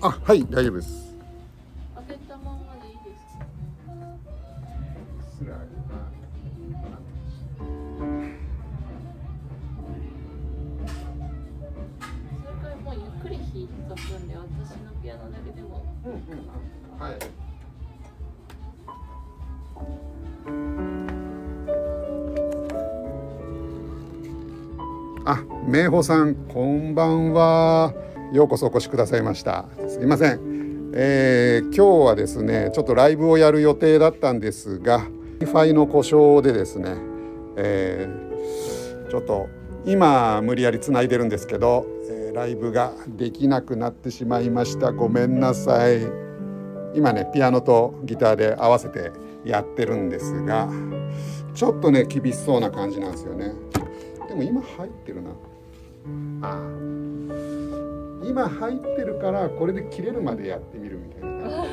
あはい大丈夫です。開けたままでいいですかそれからもうゆっくり弾いとくんで私のピアノだけでもうん。うんはい。あ、明穂さん、こんばんは。ようこそお越しくださいました。すいません。えー今日はですね、ちょっとライブをやる予定だったんですが、Wi-Fi の故障でですね、えーちょっと今無理やりつないでるんですけど、えーライブができなくなってしまいました。ごめんなさい。今ね、ピアノとギターで合わせてやってるんですが、ちょっとね厳しそうな感じなんですよね。でも今入ってるな。ああ今入ってるからこれで切れるまでやってみるみたいな感。